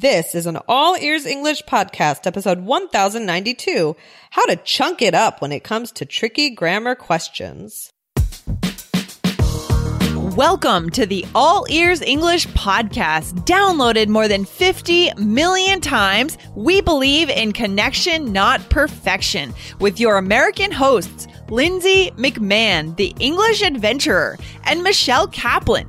This is an All Ears English podcast, episode 1092 How to Chunk It Up When It Comes to Tricky Grammar Questions. Welcome to the All Ears English podcast. Downloaded more than 50 million times, we believe in connection, not perfection, with your American hosts, Lindsay McMahon, the English adventurer, and Michelle Kaplan,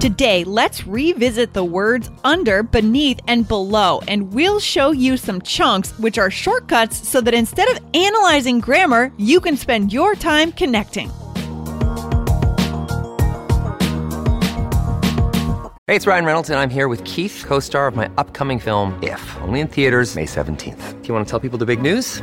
Today, let's revisit the words under, beneath, and below, and we'll show you some chunks, which are shortcuts, so that instead of analyzing grammar, you can spend your time connecting. Hey, it's Ryan Reynolds, and I'm here with Keith, co star of my upcoming film, If, only in theaters, May 17th. Do you want to tell people the big news?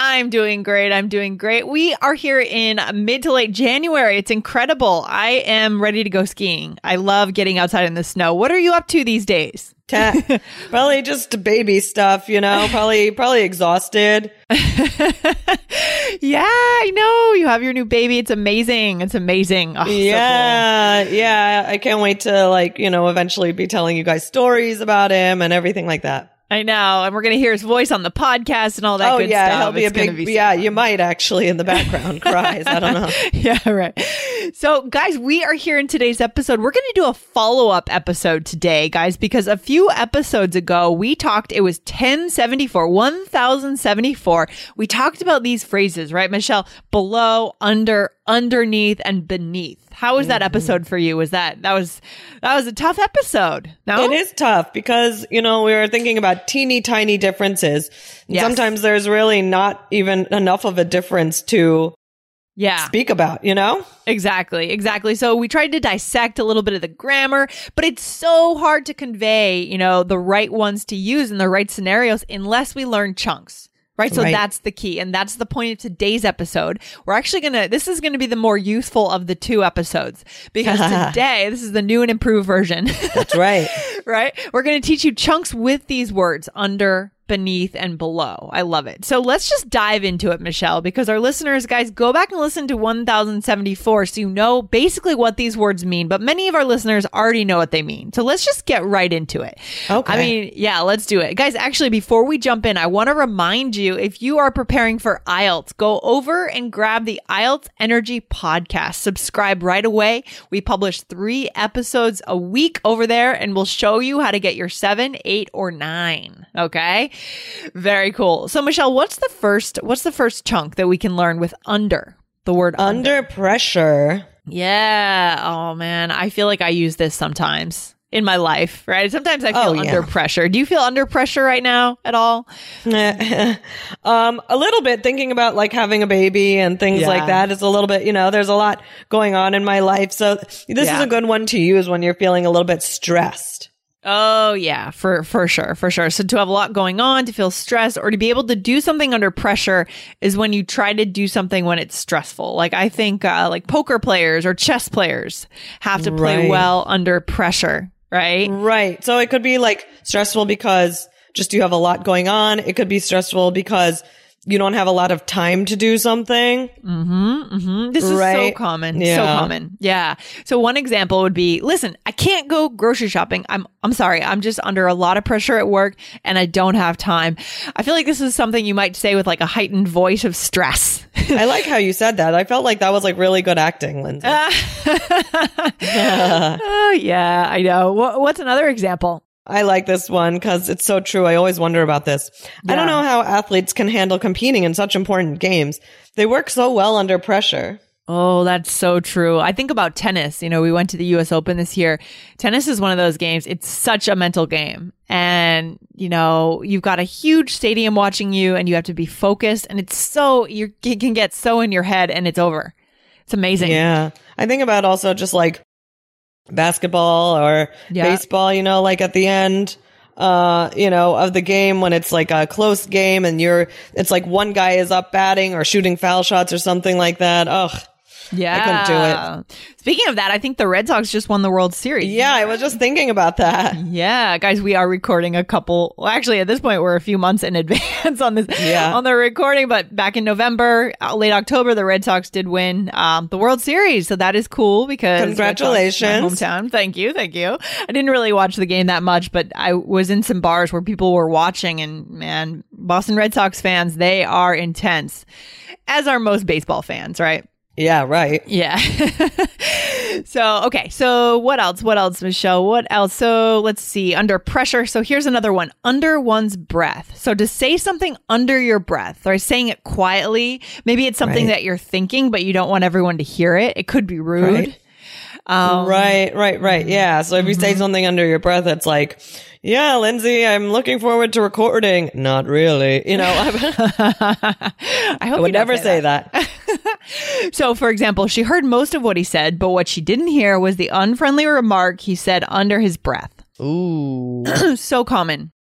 I'm doing great. I'm doing great. We are here in mid to late January. It's incredible. I am ready to go skiing. I love getting outside in the snow. What are you up to these days? Probably just baby stuff, you know, probably, probably exhausted. yeah, I know. You have your new baby. It's amazing. It's amazing. Oh, so yeah. Yeah. I can't wait to like, you know, eventually be telling you guys stories about him and everything like that. I know, and we're going to hear his voice on the podcast and all that. Oh good yeah, stuff. he'll be It's a big. be yeah, fun. you might actually in the background cries. I don't know. yeah, right. So, guys, we are here in today's episode. We're going to do a follow up episode today, guys, because a few episodes ago we talked, it was 1074, 1074. We talked about these phrases, right, Michelle? Below, under, underneath, and beneath. How was Mm-hmm. that episode for you? Was that, that was, that was a tough episode. No? It is tough because, you know, we were thinking about teeny tiny differences. Yes. Sometimes there's really not even enough of a difference to Yeah. speak about, you know? Exactly, exactly. So we tried to dissect a little bit of the grammar, but it's so hard to convey, you know, the right ones to use in the right scenarios unless we learn chunks. Right. So Right. that's the key. And that's the point of today's episode. We're actually going to, this is going to be the more useful of the two episodes because today, this is the new and improved version. That's right. right? We're going to teach you chunks with these words under, beneath, and below. I love it. So let's just dive into it, Michelle, because our listeners, guys, go back and listen to 1074 so you know basically what these words mean. But many of our listeners already know what they mean. So let's just get right into it. Okay. I mean, yeah, let's do it. Guys, actually, before we jump in, I want to remind you if you are preparing for IELTS, go over and grab the IELTS Energy podcast. Subscribe right away. We publish three episodes a week over there, and we'll show you how to get your seven, eight, or nine. Okay. Very cool. So, Michelle, what's the first, what's the first chunk that we can learn with under? The word under. Under pressure. Yeah. Oh man, I feel like I use this sometimes in my life, right? Sometimes I feel Oh, yeah. under pressure. Do you feel under pressure right now at all? um, a little bit thinking about like having a baby and things Yeah. like that is a little bit, you know, there's a lot going on in my life. So this is a good one to use when you're feeling a little bit stressed. Oh yeah, for for sure, for sure. So to have a lot going on, to feel stressed, or to be able to do something under pressure is when you try to do something when it's stressful. Like I think, uh, like poker players or chess players have to play Right. well under pressure, right? Right. So it could be like stressful because just you have a lot going on. It could be stressful because you don't have a lot of time to do something. Mm, This is so Right. common. So Yeah. common. Yeah. So one example would be, listen, I can't go grocery shopping. I'm I'm sorry. I'm just under a lot of pressure at work and I don't have time. I feel like this is something you might say with like a heightened voice of stress. I like how you said that. I felt like that was like really good acting, Lindsay. oh yeah, I know. Wha what's another example? I like this one because it's so true. I always wonder about this. I don't know how athletes can handle competing in such important games. They work so well under pressure. Oh, that's so true. I think about tennis. You know, we went to the US Open this year. Tennis is one of those games. It's such a mental game. And, you know, you've got a huge stadium watching you and you have to be focused and it's so, you can get so in your head and it's over. It's amazing. Yeah. I think about also just like basketball or Yeah. baseball, you know, like at the end, uh, you know, of the game when it's like a close game and you're, it's like one guy is up batting or shooting foul shots or something like that. Ugh. Yeah. couldn't do it. Speaking of that, I think the Red Sox just won the World Series. Yeah. I was just thinking about that. Yeah, guys, we are recording a couple. Well, actually, at this point, we're a few months in advance on this Yeah. on the recording. But back in November, uh, late October, the Red Sox did win um, the World Series, so that is cool because Red Sox my Congratulations. hometown. Thank you, thank you. I didn't really watch the game that much, but I was in some bars where people were watching, and man, Boston Red Sox fans, they are intense, as are most baseball fans, right? Yeah. Right. Yeah. so, okay. So, what else? What else, Michelle? What else? So, let's see. Under pressure. So, here's another one under one's breath. So, to say something under your breath or saying it quietly, maybe it's something Right. that you're thinking, but you don't want everyone to hear it. It could be rude. Right. Um, right, right, right. Yeah. So if you say mm-hmm. something under your breath, it's like, yeah, Lindsay, I'm looking forward to recording. Not really. You know, I, I hope would never say that. So, for example, she heard most of what he said, but what she didn't hear was the unfriendly remark he said under his breath. Ooh. so common.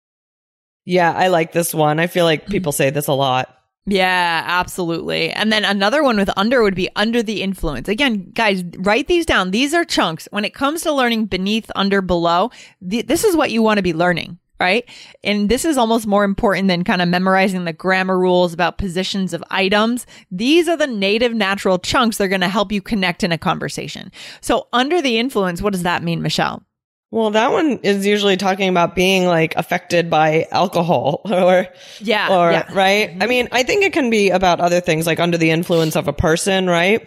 Yeah, I like this one. I feel like people say this a lot. Yeah, absolutely. And then another one with under would be under the influence. Again, guys, write these down. These are chunks. When it comes to learning beneath, under, below, th- this is what you want to be learning. Right. And this is almost more important than kind of memorizing the grammar rules about positions of items. These are the native natural chunks that are going to help you connect in a conversation. So under the influence, what does that mean, Michelle? Well, that one is usually talking about being like affected by alcohol or Yeah. or yeah. right? I mean, I think it can be about other things like under the influence of a person, right?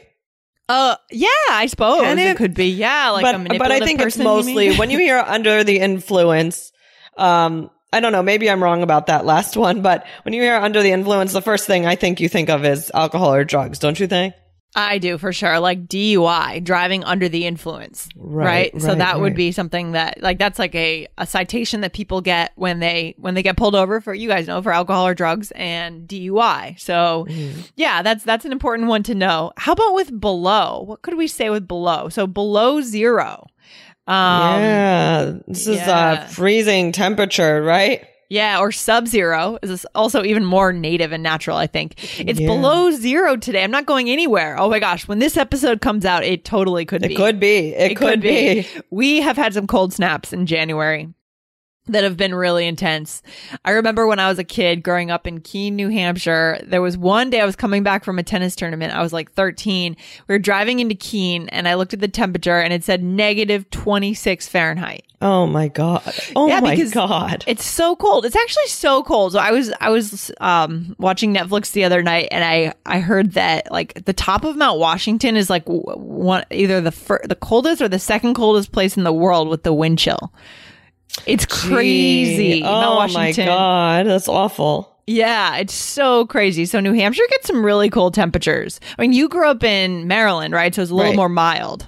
Uh, yeah, I suppose it, it? could be. Yeah. Like a but but I think it's person, you mostly when you hear under the influence. Um, I don't know. Maybe I'm wrong about that last one, but when you hear under the influence, the first thing I think you think of is alcohol or drugs, don't you think? I do for sure. Like DUI, driving under the influence. Right. Right, so right, that would be something that like that's like a, a citation that people get when they when they get pulled over for you guys know for alcohol or drugs and DUI. So Mm-hmm. yeah, that's that's an important one to know. How about with below? What could we say with below? So below zero. Um yeah, this is yeah. uh freezing temperature, right? Yeah, or sub zero is also even more native and natural, I think. It's Yeah. below zero today. I'm not going anywhere. Oh my gosh. When this episode comes out, it totally could be. It could be. It, could, be. We have had some cold snaps in January that have been really intense. I remember when I was a kid growing up in Keene, New Hampshire, there was one day I was coming back from a tennis tournament. I was like 13. We were driving into Keene and I looked at the temperature and it said negative 26 Fahrenheit. Oh my god. Oh Yeah, my god. It's so cold. It's actually so cold. So I was I was um watching Netflix the other night and I I heard that like the top of Mount Washington is like one either the fir- the coldest or the second coldest place in the world with the wind chill. It's crazy. Gee. Mount Oh my Washington. god. That's awful. Yeah, it's so crazy. So New Hampshire gets some really cold temperatures. I mean, you grew up in Maryland, right? So it's a little Right. more mild.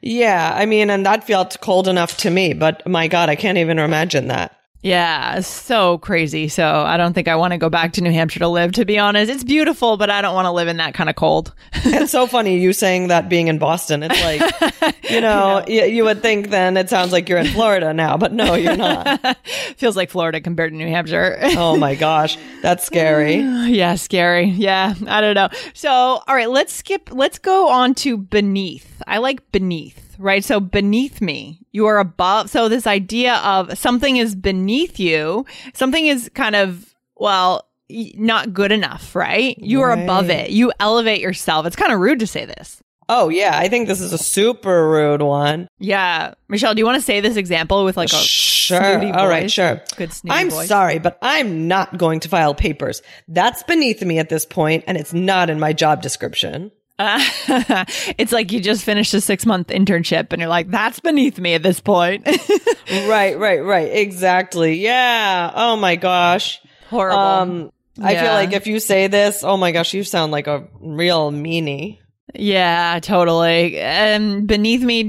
Yeah, I mean, and that felt cold enough to me, but my god, I can't even imagine that. Yeah, so crazy. So I don't think I want to go back to New Hampshire to live, to be honest. It's beautiful, but I don't want to live in that kind of cold. It's so funny you saying that being in Boston. It's like, you know, you, you would think then it sounds like you're in Florida now, but no, you're not. Feels like Florida compared to New Hampshire. Oh my gosh, that's scary. yeah, scary. Yeah, I don't know. So, all right, let's skip, let's go on to beneath. I like beneath, right? So, beneath me, you are above. So, this idea of something is beneath you, something is kind of, well, not good enough, right? You are above it. You elevate yourself. It's kind of rude to say this. Oh yeah, I think this is a super rude one. Yeah. Michelle, do you want to say this example with like a Sure. snooty All right, sure. Good snooty I'm voice. sorry, but I'm not going to file papers. That's beneath me at this point, and it's not in my job description. it's like you just finished a six month internship and you're like, that's beneath me at this point. right, right, right. Exactly. Yeah. Oh my gosh. Horrible. Um, I Yeah. feel like if you say this, oh my gosh, you sound like a real meanie. Yeah, totally. And beneath me,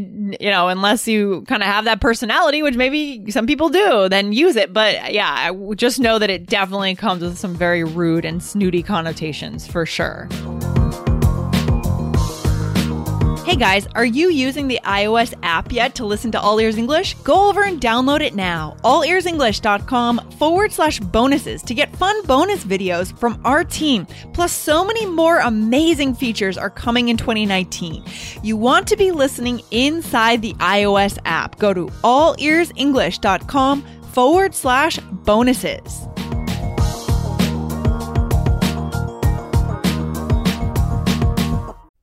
you know, unless you kind of have that personality, which maybe some people do, then use it. But yeah, I w- just know that it definitely comes with some very rude and snooty connotations for sure. Hey guys, are you using the iOS app yet to listen to All Ears English? Go over and download it now. allearsenglish.com forward slash bonuses to get fun bonus videos from our team. Plus, so many more amazing features are coming in 2019. You want to be listening inside the iOS app. Go to allearsenglish.com forward slash bonuses.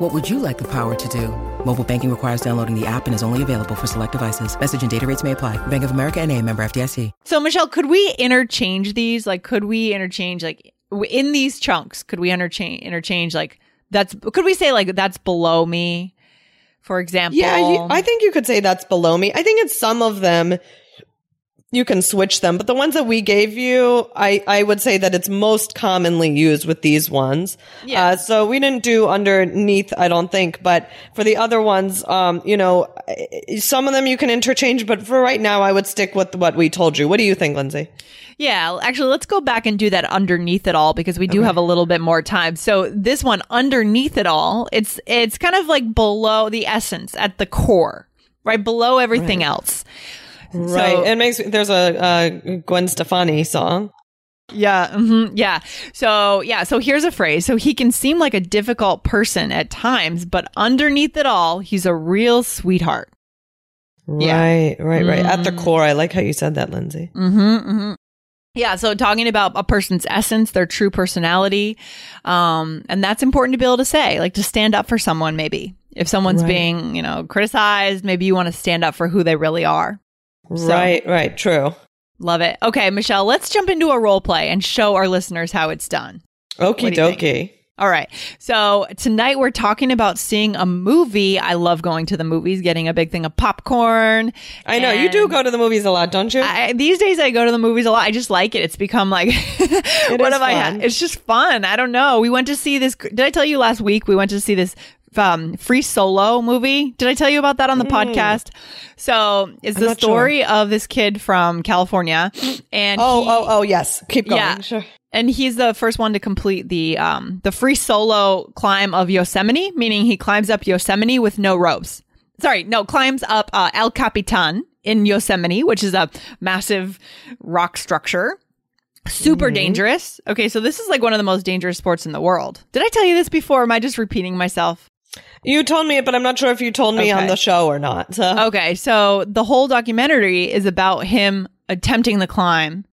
What would you like the power to do? Mobile banking requires downloading the app and is only available for select devices. Message and data rates may apply. Bank of America and a member FDIC. So, Michelle, could we interchange these? Like, could we interchange, like, in these chunks, could we interchange, interchange, like, that's, could we say, like, that's below me, for example? Yeah, you, I think you could say that's below me. I think it's some of them you can switch them, but the ones that we gave you, I, I would say that it's most commonly used with these ones. Yeah. Uh, so we didn't do underneath, I don't think, but for the other ones, um, you know, some of them you can interchange, but for right now, I would stick with what we told you. What do you think, Lindsay? Yeah, actually, let's go back and do that underneath it all because we do have a little bit more time. So this one underneath it all, it's it's kind of like below the essence at the core, right below everything else. Right. So- it makes, there's a, a Gwen Stefani song. Yeah, hmm yeah. So yeah, so here's a phrase. So he can seem like a difficult person at times, but underneath it all, he's a real sweetheart. Yeah. Right, right, right. At the core, I like how you said that, Lindsay. Mm-hmm, Yeah, so talking about a person's essence, their true personality, um, and that's important to be able to say, like to stand up for someone. Maybe if someone's Right. being, you know, criticized, maybe you want to stand up for who they really are. So- Right, right. True. Love it. Okay, Michelle, let's jump into a role play and show our listeners how it's done. Okie do dokie. All right. So tonight we're talking about seeing a movie. I love going to the movies, getting a big thing of popcorn. I know you do go to the movies a lot, don't you? I, these days I go to the movies a lot. I just like it. It's become like what have I had? It's just fun. I don't know. We went to see this. Did I tell you last week we went to see this um, free solo movie? Did I tell you about that on the podcast? So it's the Mm. not sure. story of this kid from California, and oh, he- oh, oh, yes. Keep going. Yeah. Sure. and he's the first one to complete the um the free solo climb of Yosemite, meaning he climbs up Yosemite with no ropes. Sorry, no, climbs up uh, El Capitan in Yosemite, which is a massive rock structure. Super dangerous. Okay, so this is like one of the most dangerous sports in the world. Did I tell you this before? Am I just repeating myself? You told me it, but I'm not sure if you told me on the show or not. So. Okay, so the whole documentary is about him attempting the climb.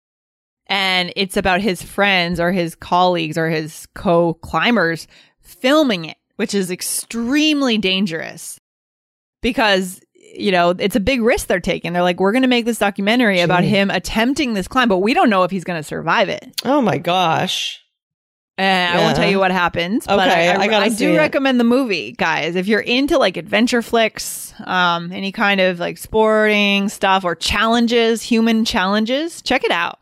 And it's about his friends or his colleagues or his co climbers filming it, which is extremely dangerous because, you know, it's a big risk they're taking. They're like, we're going to make this documentary about him attempting this climb, but we don't know if he's going to survive it. Oh my gosh. And I won't tell you what happens. But Okay, I, I, I I do recommend the movie, guys. If you're into like adventure flicks, um, any kind of like sporting stuff or challenges, human challenges, check it out.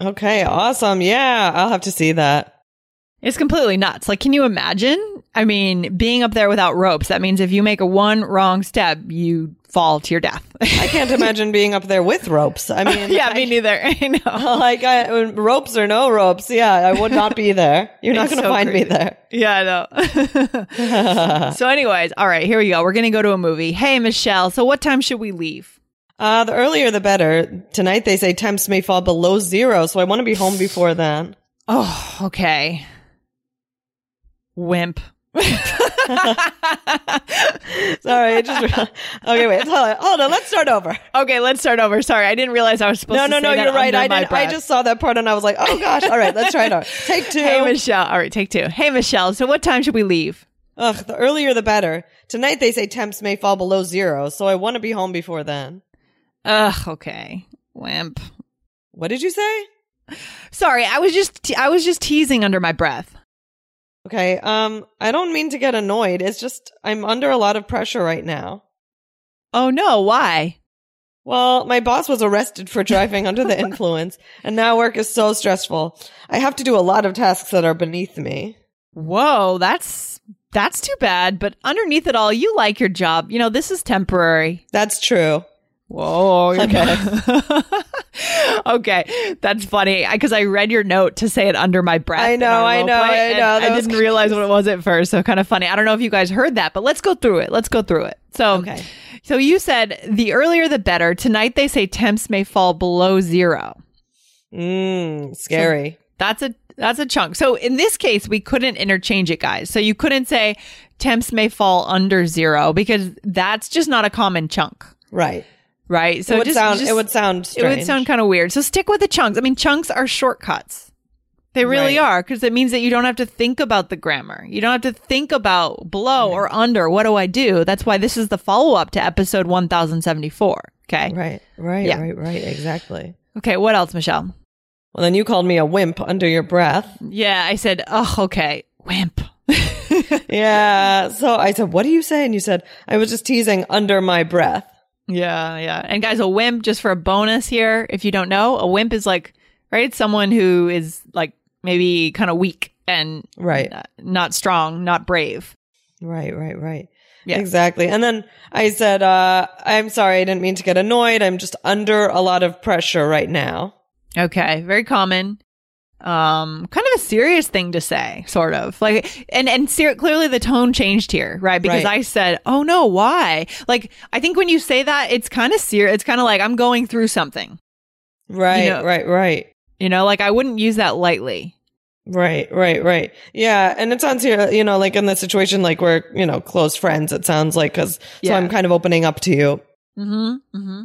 Okay, awesome. Yeah, I'll have to see that. It's completely nuts. Like, can you imagine? I mean, being up there without ropes, that means if you make a one wrong step, you fall to your death. I can't imagine being up there with ropes. I mean, yeah, I, me neither. I know. Like I, ropes or no ropes, yeah, I would not be there. You're not going to so find me there. Yeah, I know. so, anyways, all right, here we go. We're going to go to a movie. Hey, Michelle. So, what time should we leave? Uh, the earlier the better. Tonight they say temps may fall below zero, so I want to be home before then. Oh, okay. Wimp. Sorry, I just okay. Wait, hold on, hold on. Let's start over. Okay, let's start over. Sorry, I didn't realize I was supposed No, to no, no. that You're right. I didn't. I just saw that part and I was like, oh gosh. All right, let's try it over. Take two. Hey, Michelle. All right, take two. Hey, Michelle. So, what time should we leave? Ugh, the earlier the better. Tonight they say temps may fall below zero, so I want to be home before then. Ugh, okay. Wimp. What did you say? Sorry, I was just te- I was just teasing under my breath. Okay. Um, I don't mean to get annoyed. It's just I'm under a lot of pressure right now. Oh no, why? Well, my boss was arrested for driving under the influence, and now work is so stressful. I have to do a lot of tasks that are beneath me. Whoa, that's that's too bad. But underneath it all, you like your job. You know, this is temporary. That's true. Whoa. Okay. okay. That's funny because I read your note to say it under my breath. I know, I know, I know. I didn't realize what it was at first. So kind of funny. I don't know if you guys heard that, but let's go through it. Let's go through it. So, Okay. so you said the earlier the better. Tonight they say temps may fall below zero. Mmm, scary. That's a that's a chunk. So in this case, we couldn't interchange it, guys. So you couldn't say temps may fall under zero because that's just not a common chunk, right. Right? So it would just, sound. just- it would sound. it would sound kind of weird. So stick with the chunks. I mean, chunks are shortcuts. They really Right. are because it means that you don't have to think about the grammar. You don't have to think about below or under. What do I do? That's why this is the follow up to episode 1074. Okay. Right. Right. Yeah. Right. Right. Exactly. Okay. What else, Michelle? Well, then you called me a wimp under your breath. Yeah. I said, oh, okay. Wimp. yeah. So I said, "What do you say?" And you said, "I was just teasing under my breath." Yeah, yeah. And guys, a wimp, just for a bonus here, if you don't know, a wimp is like, right? It's someone who is like maybe kind of weak and Right. uh, not strong, not brave. Right. Right. Right. Yeah. Exactly. And then I said, uh, "I'm sorry. I didn't mean to get annoyed. I'm just under a lot of pressure right now." Okay, very common. Um, kind of a serious thing to say, sort of like, and and ser- clearly the tone changed here, right? Because Right. I said, "Oh no, why?" Like, I think when you say that, it's kind of serious. It's kind of like I'm going through something, Right. know- right. Right. you know. Like I wouldn't use that lightly. Right, right, right. Yeah. And it sounds here, you know, like in the situation, like we're, you know, close friends, it sounds like, cause, so I'm kind of opening up to you. Mm-hmm. Mm-hmm.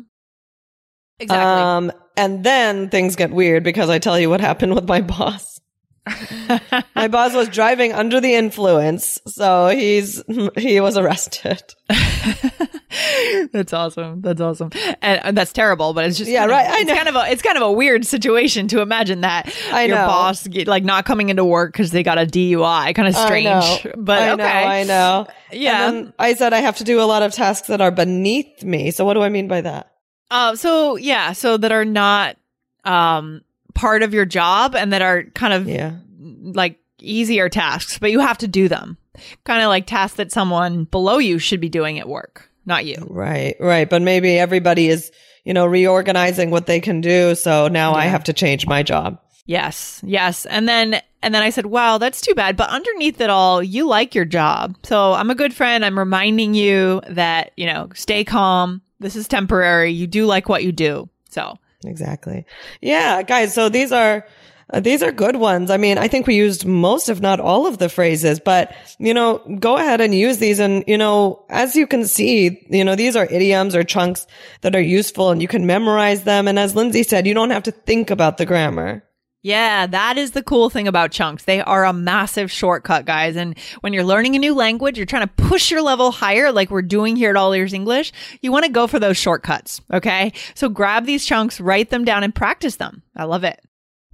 Exactly. Um, and then things get weird because I tell you what happened with my boss. my boss was driving under the influence. So he's, he was arrested. that's awesome. That's awesome, and, that's terrible. But it's just Yeah, kind of- right, I it's know. kind of a it's kind of a weird situation to imagine that I your know. boss get, like not coming into work because they got a DUI. Kind of strange, I know. but I okay. know, I know. Yeah. I said I have to do a lot of tasks that are beneath me. So what do I mean by that? Uh, so yeah, so that are not um part of your job and that are kind of Yeah. like easier tasks, but you have to do them. Kind of like tasks that someone below you should be doing at work, not you. Right, right. But maybe everybody is, you know, reorganizing what they can do. So now I have to change my job. Yes, yes. And then and then I said, "Wow, that's too bad." But underneath it all, you like your job. So I'm a good friend. I'm reminding you that, you know, stay calm. This is temporary. You do like what you do. So, Exactly. Yeah, guys. So these are, uh, these are good ones. I mean, I think we used most, if not all of the phrases, but you know, go ahead and use these. And you know, as you can see, you know, these are idioms or chunks that are useful and you can memorize them. And as Lindsay said, you don't have to think about the grammar. Yeah, that is the cool thing about chunks. They are a massive shortcut, guys. And when you're learning a new language, you're trying to push your level higher like we're doing here at All Ears English, you want to go for those shortcuts, okay? So grab these chunks, write them down and practice them. I love it.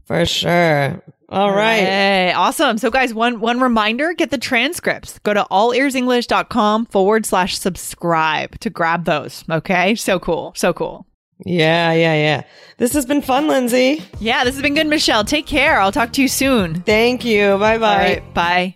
For sure. All right. Hey, awesome. So guys, one one reminder, get the transcripts. Go to allearsenglish.com forward slash subscribe to grab those. Okay. So cool. So cool. Yeah, yeah, yeah. This has been fun, Lindsay. Yeah, this has been good, Michelle. Take care. I'll talk to you soon. Thank you. Bye bye. All right. Bye.